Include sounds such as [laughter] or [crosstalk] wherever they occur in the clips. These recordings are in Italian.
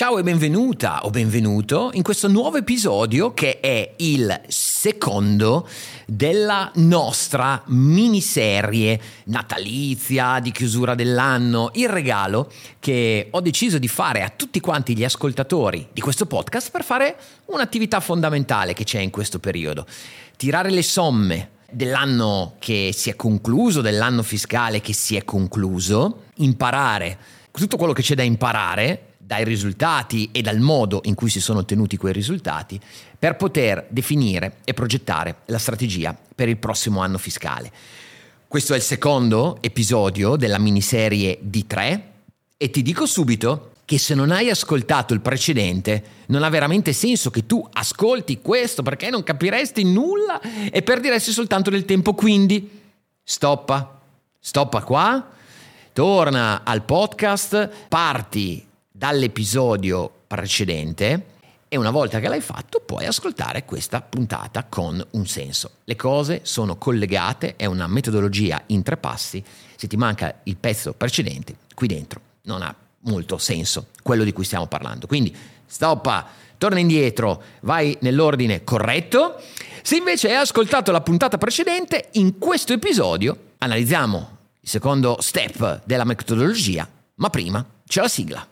Ciao e benvenuta o benvenuto in questo nuovo episodio che è il secondo della nostra miniserie natalizia di chiusura dell'anno, il regalo che ho deciso di fare a tutti quanti gli ascoltatori di questo podcast per fare un'attività fondamentale che c'è in questo periodo, tirare le somme dell'anno che si è concluso, dell'anno fiscale che si è concluso, imparare tutto quello che c'è da imparare dai risultati e dal modo in cui si sono ottenuti quei risultati per poter definire e progettare la strategia per il prossimo anno fiscale. Questo è il secondo episodio della miniserie di tre e ti dico subito che se non hai ascoltato il precedente non ha veramente senso che tu ascolti questo perché non capiresti nulla e perderesti soltanto del tempo. Quindi stoppa, stoppa qua, torna al podcast, parti dall'episodio precedente e una volta che l'hai fatto puoi ascoltare questa puntata con un senso. Le cose sono collegate, è una metodologia in tre passi, se ti manca il pezzo precedente, qui dentro non ha molto senso quello di cui stiamo parlando. Quindi stoppa, torna indietro, vai nell'ordine corretto. Se invece hai ascoltato la puntata precedente, in questo episodio analizziamo il secondo step della metodologia, ma prima c'è la sigla.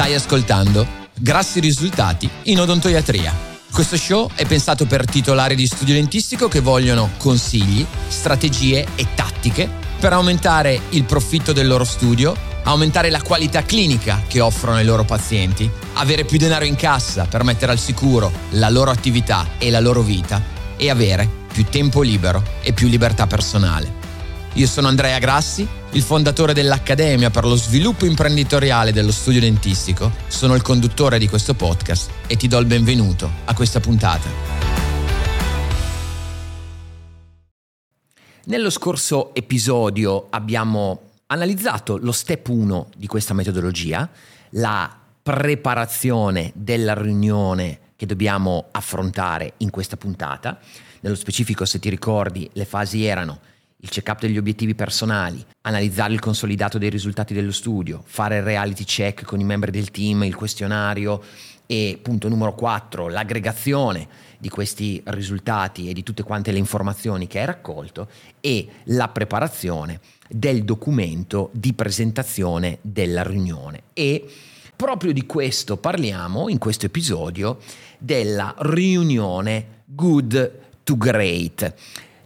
Stai ascoltando Grassi risultati in odontoiatria. Questo show è pensato per titolari di studio dentistico che vogliono consigli, strategie e tattiche per aumentare il profitto del loro studio, aumentare la qualità clinica che offrono ai loro pazienti, avere più denaro in cassa per mettere al sicuro la loro attività e la loro vita e avere più tempo libero e più libertà personale. Io sono Andrea Grassi, il fondatore dell'Accademia per lo sviluppo imprenditoriale dello studio dentistico. Sono il conduttore di questo podcast e ti do il benvenuto a questa puntata. Nello scorso episodio abbiamo analizzato lo step 1 di questa metodologia, la preparazione della riunione che dobbiamo affrontare in questa puntata. Nello specifico, se ti ricordi, le fasi erano il check-up degli obiettivi personali, analizzare il consolidato dei risultati dello studio, fare il reality check con i membri del team, il questionario e punto numero 4, l'aggregazione di questi risultati e di tutte quante le informazioni che hai raccolto e la preparazione del documento di presentazione della riunione. E proprio di questo parliamo in questo episodio della riunione Good to Great.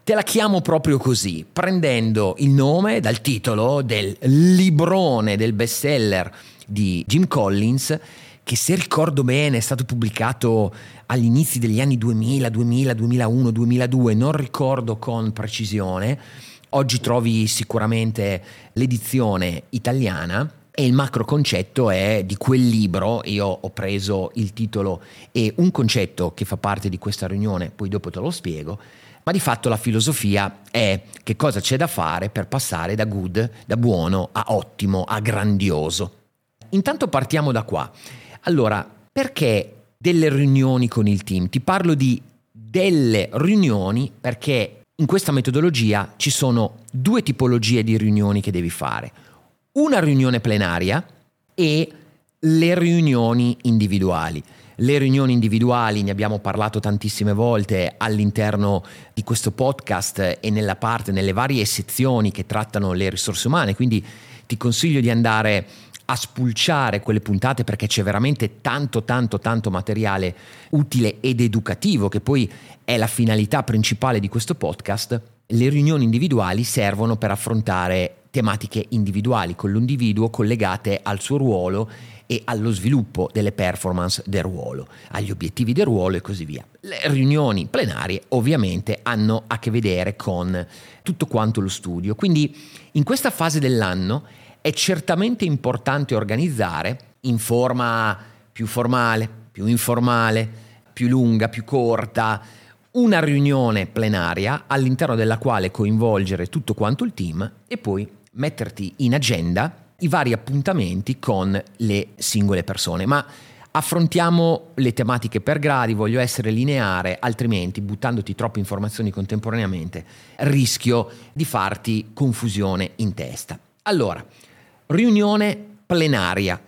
Te la chiamo proprio così, prendendo il nome dal titolo del librone del bestseller di Jim Collins, che se ricordo bene è stato pubblicato agli inizi degli anni 2000, 2000, 2001, 2002, non ricordo con precisione. Oggi trovi sicuramente l'edizione italiana e il macro concetto è di quel libro, io ho preso il titolo e un concetto che fa parte di questa riunione, poi dopo te lo spiego, ma di fatto la filosofia è che cosa c'è da fare per passare da good, da buono, a ottimo, a grandioso. Intanto partiamo da qua. Allora, perché delle riunioni con il team? Ti parlo di delle riunioni perché in questa metodologia ci sono due tipologie di riunioni che devi fare. Una riunione plenaria e le riunioni individuali. Le riunioni individuali ne abbiamo parlato tantissime volte all'interno di questo podcast e nella parte, nelle varie sezioni che trattano le risorse umane, quindi ti consiglio di andare a spulciare quelle puntate perché c'è veramente tanto tanto tanto materiale utile ed educativo che poi è la finalità principale di questo podcast. Le riunioni individuali servono per affrontare tematiche individuali con l'individuo collegate al suo ruolo e allo sviluppo delle performance del ruolo, agli obiettivi del ruolo e così via. Le riunioni plenarie ovviamente hanno a che vedere con tutto quanto lo studio, quindi in questa fase dell'anno è certamente importante organizzare in forma più formale, più informale, più lunga, più corta, una riunione plenaria all'interno della quale coinvolgere tutto quanto il team e poi metterti in agenda i vari appuntamenti con le singole persone, ma affrontiamo le tematiche per gradi, voglio essere lineare, altrimenti buttandoti troppe informazioni contemporaneamente rischio di farti confusione in testa. Allora, riunione plenaria.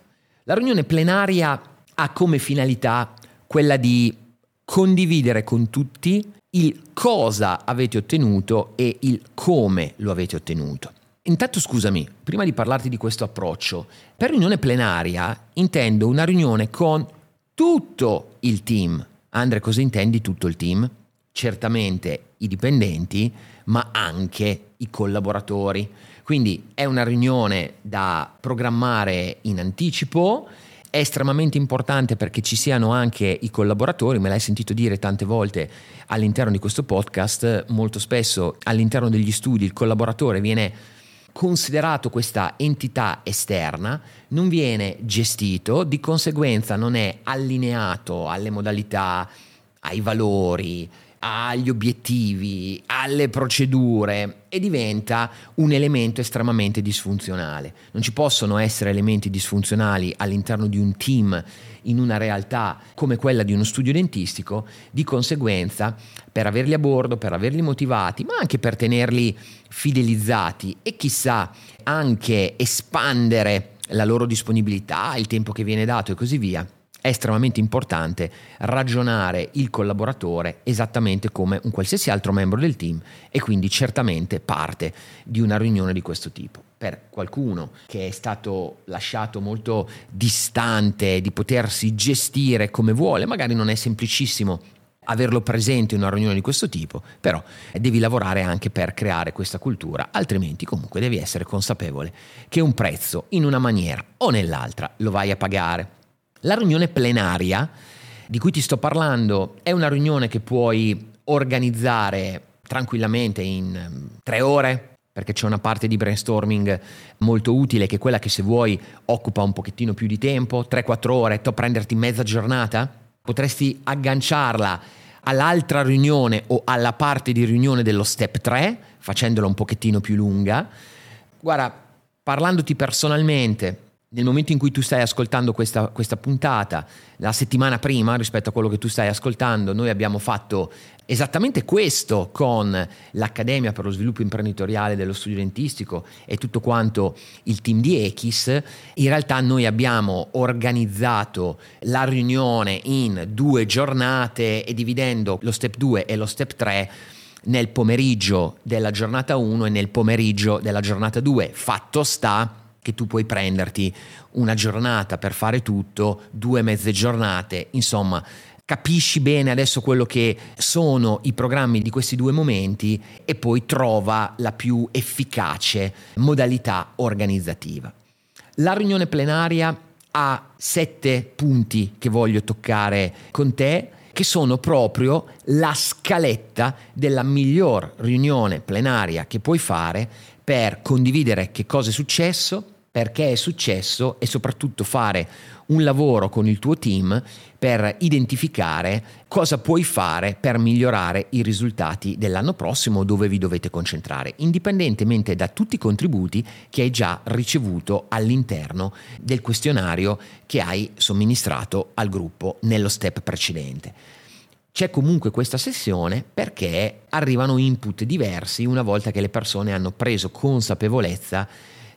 La riunione plenaria ha come finalità quella di condividere con tutti il cosa avete ottenuto e il come lo avete ottenuto. Intanto scusami, prima di parlarti di questo approccio, per riunione plenaria intendo una riunione con tutto il team. Andre, cosa intendi tutto il team? Certamente i dipendenti, ma anche i collaboratori. Quindi è una riunione da programmare in anticipo, è estremamente importante perché ci siano anche i collaboratori, me l'hai sentito dire tante volte all'interno di questo podcast, molto spesso all'interno degli studi il collaboratore viene considerato questa entità esterna, non viene gestito, di conseguenza non è allineato alle modalità, ai valori, agli obiettivi, alle procedure e diventa un elemento estremamente disfunzionale. Non ci possono essere elementi disfunzionali all'interno di un team in una realtà come quella di uno studio dentistico, di conseguenza per averli a bordo, per averli motivati, ma anche per tenerli fidelizzati e chissà anche espandere la loro disponibilità, il tempo che viene dato e così via è estremamente importante ragionare il collaboratore esattamente come un qualsiasi altro membro del team e quindi certamente parte di una riunione di questo tipo. Per qualcuno che è stato lasciato molto distante di potersi gestire come vuole, magari non è semplicissimo averlo presente in una riunione di questo tipo, però devi lavorare anche per creare questa cultura, altrimenti comunque devi essere consapevole che un prezzo in una maniera o nell'altra lo vai a pagare. La riunione plenaria di cui ti sto parlando è una riunione che puoi organizzare tranquillamente in mm, tre ore, perché c'è una parte di brainstorming molto utile che è quella che se vuoi occupa un pochettino più di tempo, 3-4 ore, to prenderti mezza giornata, potresti agganciarla all'altra riunione o alla parte di riunione dello step 3, facendola un pochettino più lunga. Guarda, parlandoti personalmente, nel momento in cui tu stai ascoltando questa, questa, puntata, la settimana prima rispetto a quello che tu stai ascoltando, noi abbiamo fatto esattamente questo con l'Accademia per lo sviluppo imprenditoriale dello studio dentistico e tutto quanto il team di Echis. In realtà noi abbiamo organizzato la riunione in due giornate e dividendo lo step 2 e lo step 3 nel pomeriggio della giornata 1 e nel pomeriggio della giornata 2. Fatto sta che tu puoi prenderti una giornata per fare tutto, due mezze giornate, insomma, capisci bene adesso quello che sono i programmi di questi due momenti e poi trova la più efficace modalità organizzativa. La riunione plenaria ha sette punti che voglio toccare con te che sono proprio la scaletta della miglior riunione plenaria che puoi fare per condividere che cosa è successo, perché è successo e soprattutto fare un lavoro con il tuo team per identificare cosa puoi fare per migliorare i risultati dell'anno prossimo dove vi dovete concentrare, indipendentemente da tutti i contributi che hai già ricevuto all'interno del questionario che hai somministrato al gruppo nello step precedente. C'è comunque questa sessione perché arrivano input diversi una volta che le persone hanno preso consapevolezza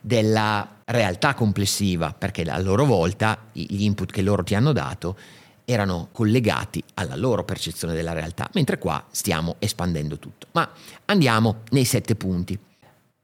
della realtà complessiva, perché a loro volta gli input che loro ti hanno dato erano collegati alla loro percezione della realtà, mentre qua stiamo espandendo tutto. Ma andiamo nei sette punti.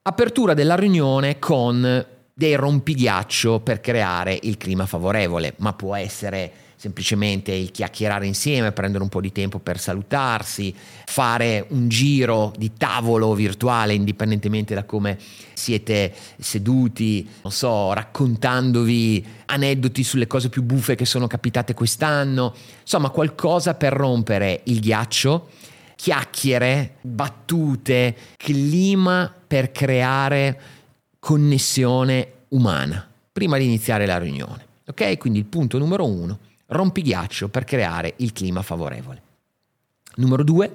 Apertura della riunione con dei rompighiaccio per creare il clima favorevole, ma può essere semplicemente il chiacchierare insieme, prendere un po' di tempo per salutarsi, fare un giro di tavolo virtuale indipendentemente da come siete seduti, non so, raccontandovi aneddoti sulle cose più buffe che sono capitate quest'anno, insomma qualcosa per rompere il ghiaccio, chiacchiere, battute, clima per creare connessione umana prima di iniziare la riunione. Ok? Quindi il punto numero uno rompighiaccio per creare il clima favorevole. Numero due,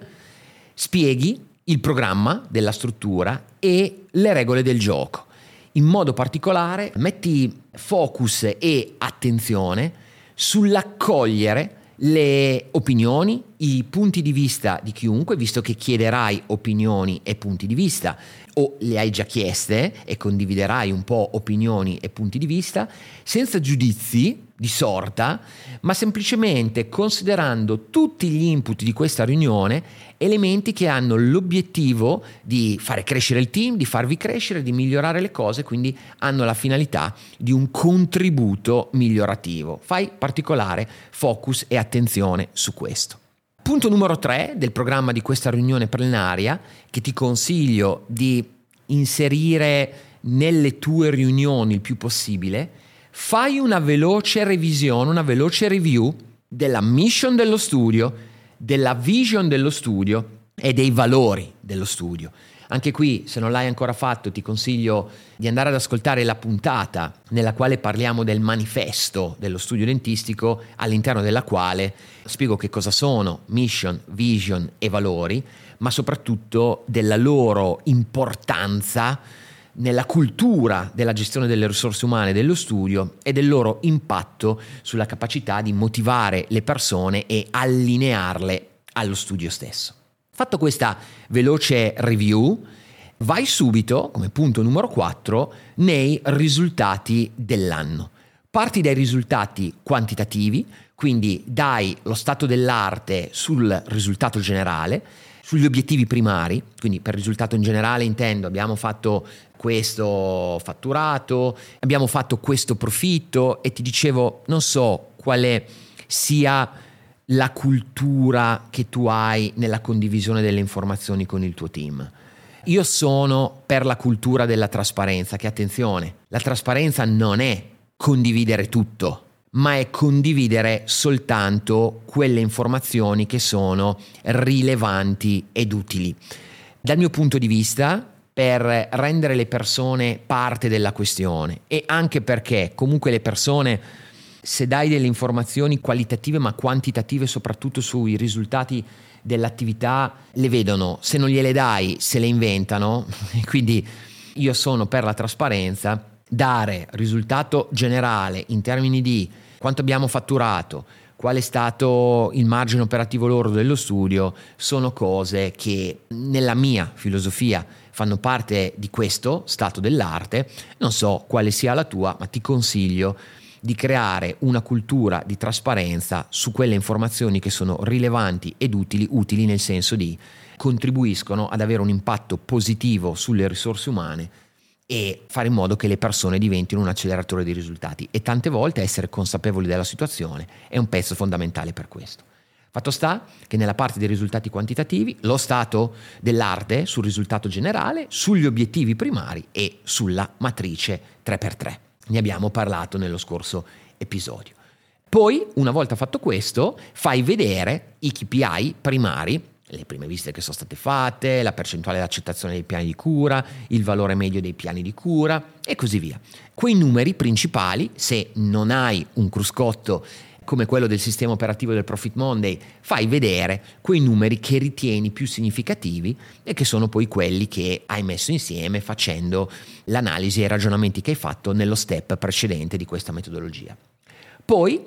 spieghi il programma della struttura e le regole del gioco. In modo particolare metti focus e attenzione sull'accogliere le opinioni, i punti di vista di chiunque, visto che chiederai opinioni e punti di vista, o le hai già chieste e condividerai un po' opinioni e punti di vista, senza giudizi di sorta, ma semplicemente considerando tutti gli input di questa riunione elementi che hanno l'obiettivo di fare crescere il team, di farvi crescere, di migliorare le cose, quindi hanno la finalità di un contributo migliorativo. Fai particolare focus e attenzione su questo. Punto numero 3 del programma di questa riunione plenaria che ti consiglio di inserire nelle tue riunioni il più possibile, fai una veloce revisione, una veloce review della mission dello studio, della vision dello studio e dei valori dello studio. Anche qui, se non l'hai ancora fatto, ti consiglio di andare ad ascoltare la puntata nella quale parliamo del manifesto dello studio dentistico, all'interno della quale spiego che cosa sono mission, vision e valori, ma soprattutto della loro importanza nella cultura della gestione delle risorse umane dello studio e del loro impatto sulla capacità di motivare le persone e allinearle allo studio stesso. Fatto questa veloce review, vai subito, come punto numero 4, nei risultati dell'anno. Parti dai risultati quantitativi, quindi dai lo stato dell'arte sul risultato generale, sugli obiettivi primari, quindi per risultato in generale intendo abbiamo fatto questo fatturato, abbiamo fatto questo profitto e ti dicevo non so quale sia la cultura che tu hai nella condivisione delle informazioni con il tuo team. Io sono per la cultura della trasparenza, che attenzione, la trasparenza non è condividere tutto, ma è condividere soltanto quelle informazioni che sono rilevanti ed utili. Dal mio punto di vista, per rendere le persone parte della questione e anche perché comunque le persone se dai delle informazioni qualitative ma quantitative soprattutto sui risultati dell'attività, le vedono, se non gliele dai se le inventano, [laughs] quindi io sono per la trasparenza, dare risultato generale in termini di quanto abbiamo fatturato, qual è stato il margine operativo loro dello studio, sono cose che nella mia filosofia fanno parte di questo stato dell'arte, non so quale sia la tua, ma ti consiglio di creare una cultura di trasparenza su quelle informazioni che sono rilevanti ed utili, utili nel senso di contribuiscono ad avere un impatto positivo sulle risorse umane e fare in modo che le persone diventino un acceleratore di risultati e tante volte essere consapevoli della situazione è un pezzo fondamentale per questo. Fatto sta che nella parte dei risultati quantitativi lo stato dell'arte sul risultato generale, sugli obiettivi primari e sulla matrice 3x3. Ne abbiamo parlato nello scorso episodio. Poi, una volta fatto questo, fai vedere i KPI primari, le prime visite che sono state fatte, la percentuale di accettazione dei piani di cura, il valore medio dei piani di cura e così via. Quei numeri principali, se non hai un cruscotto come quello del sistema operativo del Profit Monday, fai vedere quei numeri che ritieni più significativi e che sono poi quelli che hai messo insieme facendo l'analisi e i ragionamenti che hai fatto nello step precedente di questa metodologia. Poi,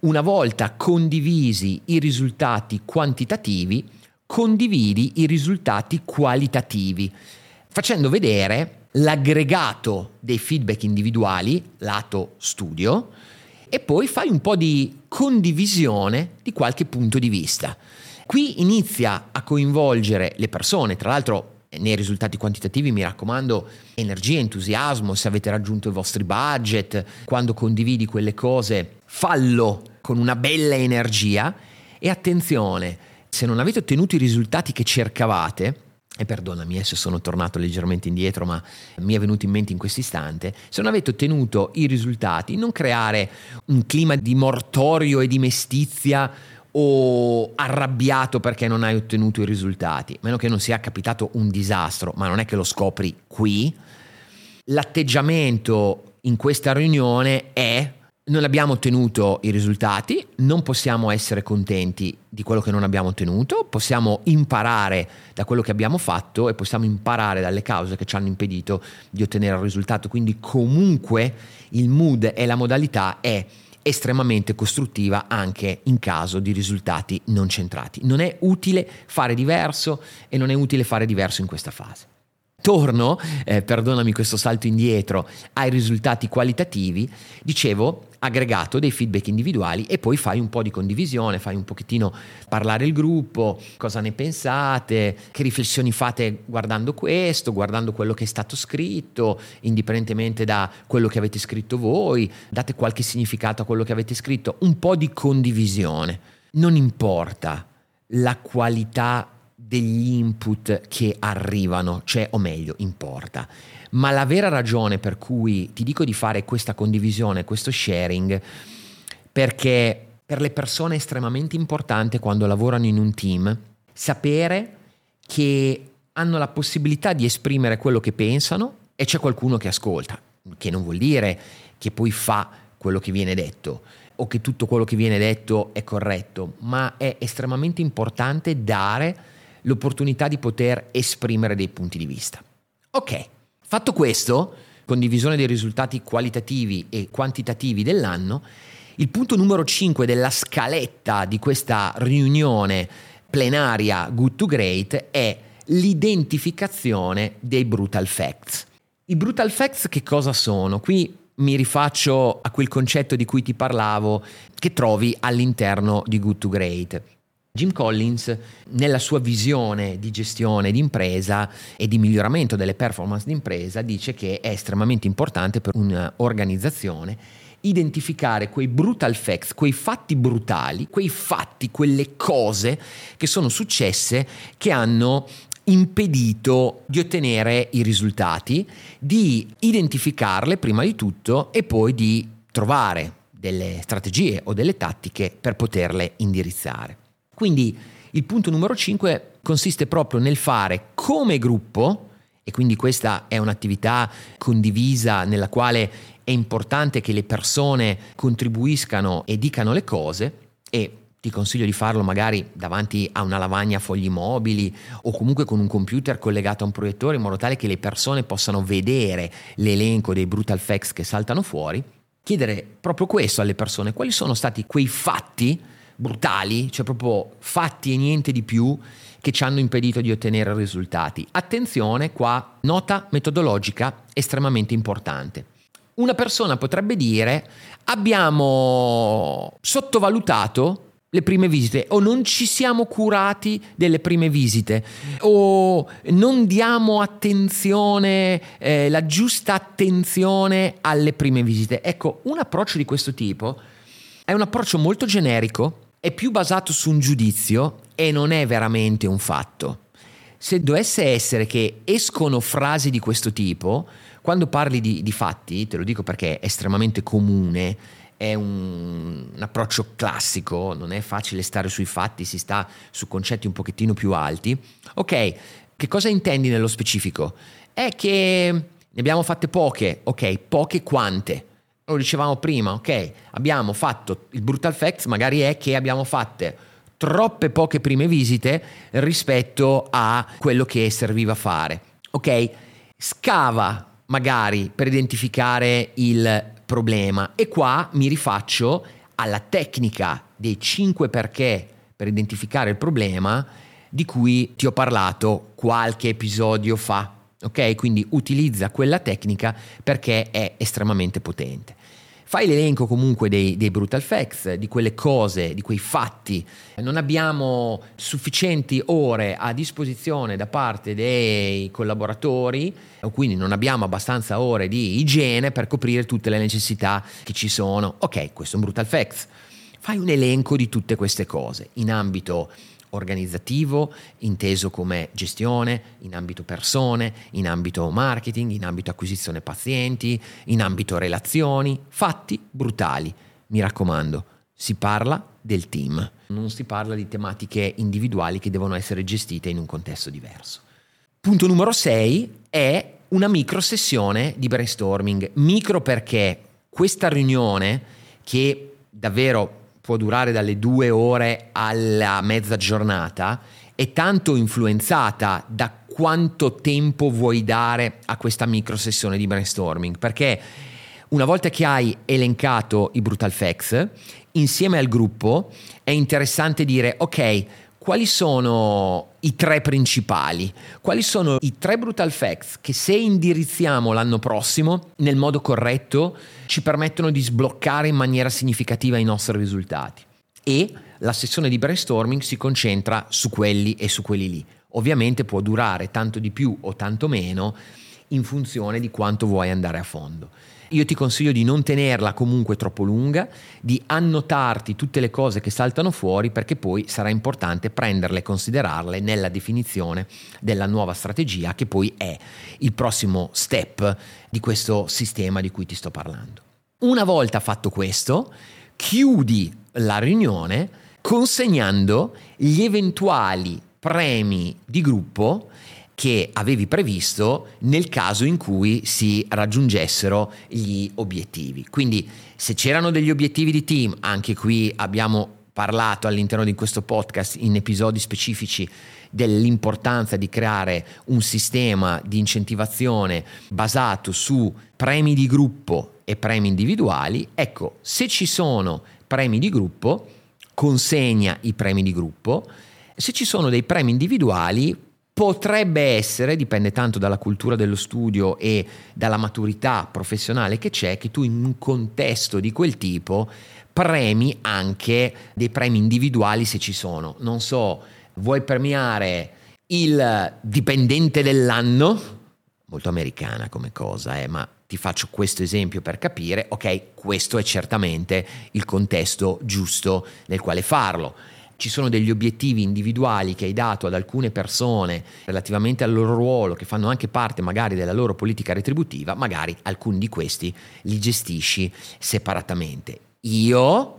una volta condivisi i risultati quantitativi, condividi i risultati qualitativi, facendo vedere l'aggregato dei feedback individuali, lato studio, e poi fai un po' di condivisione di qualche punto di vista. Qui inizia a coinvolgere le persone, tra l'altro nei risultati quantitativi mi raccomando energia, entusiasmo, se avete raggiunto i vostri budget, quando condividi quelle cose, fallo con una bella energia e attenzione, se non avete ottenuto i risultati che cercavate, e perdonami eh, se sono tornato leggermente indietro, ma mi è venuto in mente in questo istante, se non avete ottenuto i risultati, non creare un clima di mortorio e di mestizia o arrabbiato perché non hai ottenuto i risultati, a meno che non sia capitato un disastro, ma non è che lo scopri qui. L'atteggiamento in questa riunione è non abbiamo ottenuto i risultati, non possiamo essere contenti di quello che non abbiamo ottenuto, possiamo imparare da quello che abbiamo fatto e possiamo imparare dalle cause che ci hanno impedito di ottenere il risultato. Quindi comunque il mood e la modalità è estremamente costruttiva anche in caso di risultati non centrati. Non è utile fare diverso e non è utile fare diverso in questa fase. Torno, eh, perdonami questo salto indietro, ai risultati qualitativi. Dicevo, aggregato dei feedback individuali e poi fai un po' di condivisione, fai un pochettino parlare il gruppo, cosa ne pensate, che riflessioni fate guardando questo, guardando quello che è stato scritto, indipendentemente da quello che avete scritto voi, date qualche significato a quello che avete scritto, un po' di condivisione. Non importa la qualità degli input che arrivano, cioè o meglio, importa. Ma la vera ragione per cui ti dico di fare questa condivisione, questo sharing, perché per le persone è estremamente importante quando lavorano in un team sapere che hanno la possibilità di esprimere quello che pensano e c'è qualcuno che ascolta, che non vuol dire che poi fa quello che viene detto o che tutto quello che viene detto è corretto, ma è estremamente importante dare l'opportunità di poter esprimere dei punti di vista. Ok, fatto questo, condivisione dei risultati qualitativi e quantitativi dell'anno, il punto numero 5 della scaletta di questa riunione plenaria Good to Great è l'identificazione dei brutal facts. I brutal facts che cosa sono? Qui mi rifaccio a quel concetto di cui ti parlavo che trovi all'interno di Good to Great. Jim Collins, nella sua visione di gestione di impresa e di miglioramento delle performance di impresa, dice che è estremamente importante per un'organizzazione identificare quei brutal facts, quei fatti brutali, quei fatti, quelle cose che sono successe che hanno impedito di ottenere i risultati, di identificarle prima di tutto e poi di trovare delle strategie o delle tattiche per poterle indirizzare. Quindi il punto numero 5 consiste proprio nel fare come gruppo, e quindi questa è un'attività condivisa nella quale è importante che le persone contribuiscano e dicano le cose e ti consiglio di farlo magari davanti a una lavagna a fogli mobili o comunque con un computer collegato a un proiettore in modo tale che le persone possano vedere l'elenco dei brutal facts che saltano fuori. Chiedere proprio questo alle persone, quali sono stati quei fatti brutali, cioè proprio fatti e niente di più che ci hanno impedito di ottenere risultati. Attenzione qua, nota metodologica estremamente importante. Una persona potrebbe dire abbiamo sottovalutato le prime visite o non ci siamo curati delle prime visite o non diamo attenzione, eh, la giusta attenzione alle prime visite. Ecco, un approccio di questo tipo è un approccio molto generico è più basato su un giudizio e non è veramente un fatto. Se dovesse essere che escono frasi di questo tipo, quando parli di, di fatti, te lo dico perché è estremamente comune, è un, un, approccio classico, non è facile stare sui fatti, si sta su concetti un pochettino più alti. Ok, che cosa intendi nello specifico? È che ne abbiamo fatte poche, ok, poche quante? Lo dicevamo prima, ok, abbiamo fatto il brutal facts, magari è che abbiamo fatte troppe poche prime visite rispetto a quello che serviva fare. Ok, scava magari per identificare il problema e qua mi rifaccio alla tecnica dei 5 perché per identificare il problema di cui ti ho parlato qualche episodio fa. Ok, quindi utilizza quella tecnica perché è estremamente potente. Fai l'elenco comunque dei, dei, brutal facts, di quelle cose, di quei fatti. Non abbiamo sufficienti ore a disposizione da parte dei collaboratori, quindi non abbiamo abbastanza ore di igiene per coprire tutte le necessità che ci sono. Ok, questo è un brutal facts. Fai un elenco di tutte queste cose in ambito organizzativo, inteso come gestione, in ambito persone, in ambito marketing, in ambito acquisizione pazienti, in ambito relazioni, fatti brutali. Mi raccomando, si parla del team, non si parla di tematiche individuali che devono essere gestite in un contesto diverso. Punto numero 6 è una micro sessione di brainstorming. Micro perché questa riunione che davvero può durare dalle due ore alla mezza giornata, è tanto influenzata da quanto tempo vuoi dare a questa micro sessione di brainstorming, perché Una volta che hai elencato i brutal facts, insieme al gruppo è interessante dire ok, quali sono i tre principali? Quali sono i tre brutal facts che se indirizziamo l'anno prossimo nel modo corretto ci permettono di sbloccare in maniera significativa i nostri risultati? E la sessione di brainstorming si concentra su quelli e su quelli lì. Ovviamente può durare tanto di più o tanto meno in funzione di quanto vuoi andare a fondo. Io ti consiglio di non tenerla comunque troppo lunga, di annotarti tutte le cose che saltano fuori perché poi sarà importante prenderle e considerarle nella definizione della nuova strategia che poi è il prossimo step di questo sistema di cui ti sto parlando. Una volta fatto questo, chiudi la riunione consegnando gli eventuali premi di gruppo che avevi previsto nel caso in cui si raggiungessero gli obiettivi. Quindi se c'erano degli obiettivi di team, anche qui abbiamo parlato all'interno di questo podcast in episodi specifici dell'importanza di creare un sistema di incentivazione basato su premi di gruppo e premi individuali, ecco, se ci sono premi di gruppo, consegna i premi di gruppo, se ci sono dei premi individuali, potrebbe essere, dipende tanto dalla cultura dello studio e dalla maturità professionale che c'è, che tu in un contesto di quel tipo premi anche dei premi individuali se ci sono. Non so, vuoi premiare il dipendente dell'anno? Molto americana come cosa, eh, ma ti faccio questo esempio per capire, ok, questo è certamente il contesto giusto nel quale farlo ci sono degli obiettivi individuali che hai dato ad alcune persone relativamente al loro ruolo, che fanno anche parte magari della loro politica retributiva, magari alcuni di questi li gestisci separatamente. Io,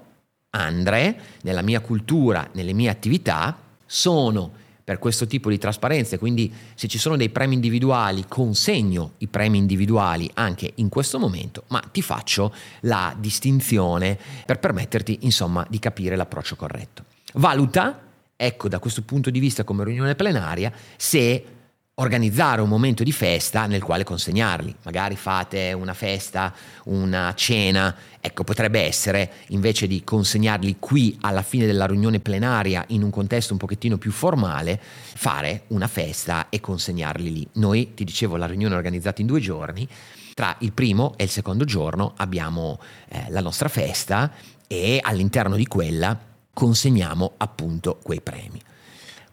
Andre, nella mia cultura, nelle mie attività, sono per questo tipo di trasparenza, quindi se ci sono dei premi individuali consegno i premi individuali anche in questo momento, ma ti faccio la distinzione per permetterti insomma di capire l'approccio corretto. Valuta, ecco da questo punto di vista come riunione plenaria, se organizzare un momento di festa nel quale consegnarli. Magari fate una festa, una cena, ecco potrebbe essere invece di consegnarli qui alla fine della riunione plenaria in un contesto un pochettino più formale, fare una festa e consegnarli lì. Noi, ti dicevo, la riunione è organizzata in due giorni, tra il primo e il secondo giorno abbiamo eh, la nostra festa e all'interno di quella consegniamo appunto quei premi.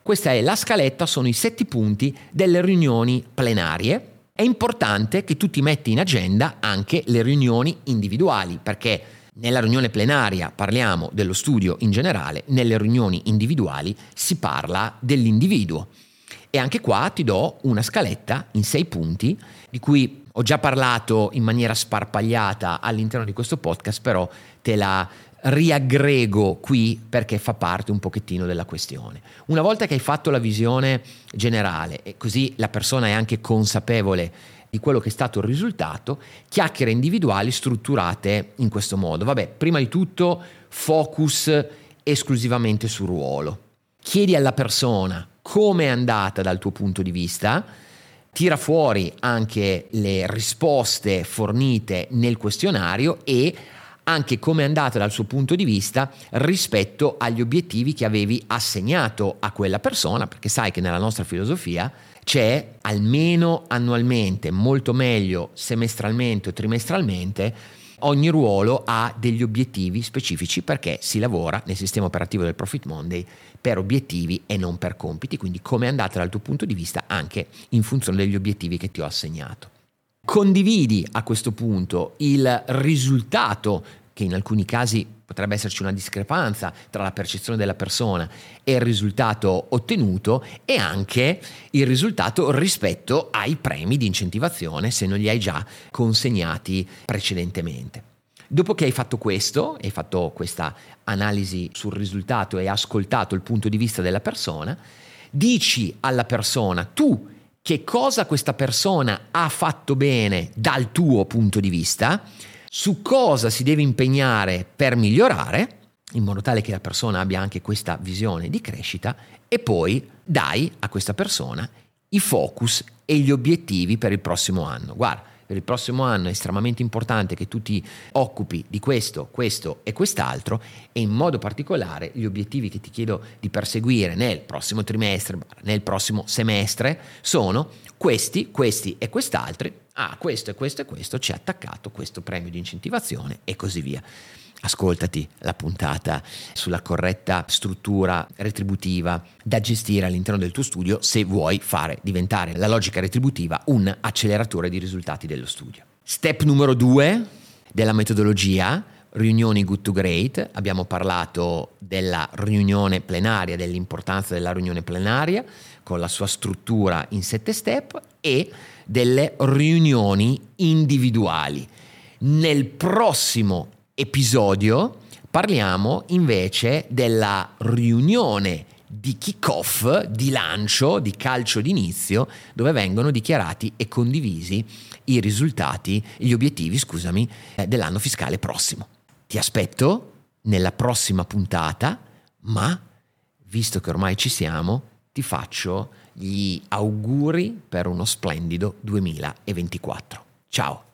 Questa è la scaletta, sono i sette punti delle riunioni plenarie. È importante che tu ti metti in agenda anche le riunioni individuali, perché nella riunione plenaria parliamo dello studio in generale, nelle riunioni individuali si parla dell'individuo. E anche qua ti do una scaletta in sei punti, di cui ho già parlato in maniera sparpagliata all'interno di questo podcast, però te la riaggrego qui perché fa parte un pochettino della questione. Una volta che hai fatto la visione generale e così la persona è anche consapevole di quello che è stato il risultato, chiacchiere individuali strutturate in questo modo. Vabbè, prima di tutto focus esclusivamente sul ruolo. Chiedi alla persona come è andata dal tuo punto di vista, tira fuori anche le risposte fornite nel questionario e anche come è andata dal suo punto di vista rispetto agli obiettivi che avevi assegnato a quella persona, perché sai che nella nostra filosofia c'è almeno annualmente, molto meglio semestralmente o trimestralmente, ogni ruolo ha degli obiettivi specifici perché si lavora nel sistema operativo del Profit Monday per obiettivi e non per compiti, quindi come è andata dal tuo punto di vista anche in funzione degli obiettivi che ti ho assegnato. Condividi a questo punto il risultato che in alcuni casi potrebbe esserci una discrepanza tra la percezione della persona e il risultato ottenuto e anche il risultato rispetto ai premi di incentivazione se non li hai già consegnati precedentemente. Dopo che hai fatto questo, hai fatto questa analisi sul risultato e ascoltato il punto di vista della persona, dici alla persona tu che cosa questa persona ha fatto bene dal tuo punto di vista, su cosa si deve impegnare per migliorare, in modo tale che la persona abbia anche questa visione di crescita, e poi dai a questa persona i focus e gli obiettivi per il prossimo anno. Guarda, per il prossimo anno è estremamente importante che tu ti occupi di questo, questo e quest'altro e in modo particolare gli obiettivi che ti chiedo di perseguire nel prossimo trimestre, nel prossimo semestre sono questi, questi e quest'altri. Ah, questo e questo e questo ci ha attaccato questo premio di incentivazione e così via ascoltati la puntata sulla corretta struttura retributiva da gestire all'interno del tuo studio se vuoi fare diventare la logica retributiva un acceleratore di risultati dello studio. Step numero due della metodologia, riunioni good to great, abbiamo parlato della riunione plenaria, dell'importanza della riunione plenaria con la sua struttura in sette step e delle riunioni individuali. Nel prossimo episodio parliamo invece della riunione di kick-off, di lancio, di calcio d'inizio, dove vengono dichiarati e condivisi i risultati, gli obiettivi, scusami, eh, dell'anno fiscale prossimo. Ti aspetto nella prossima puntata, ma visto che ormai ci siamo, ti faccio gli auguri per uno splendido 2024. Ciao!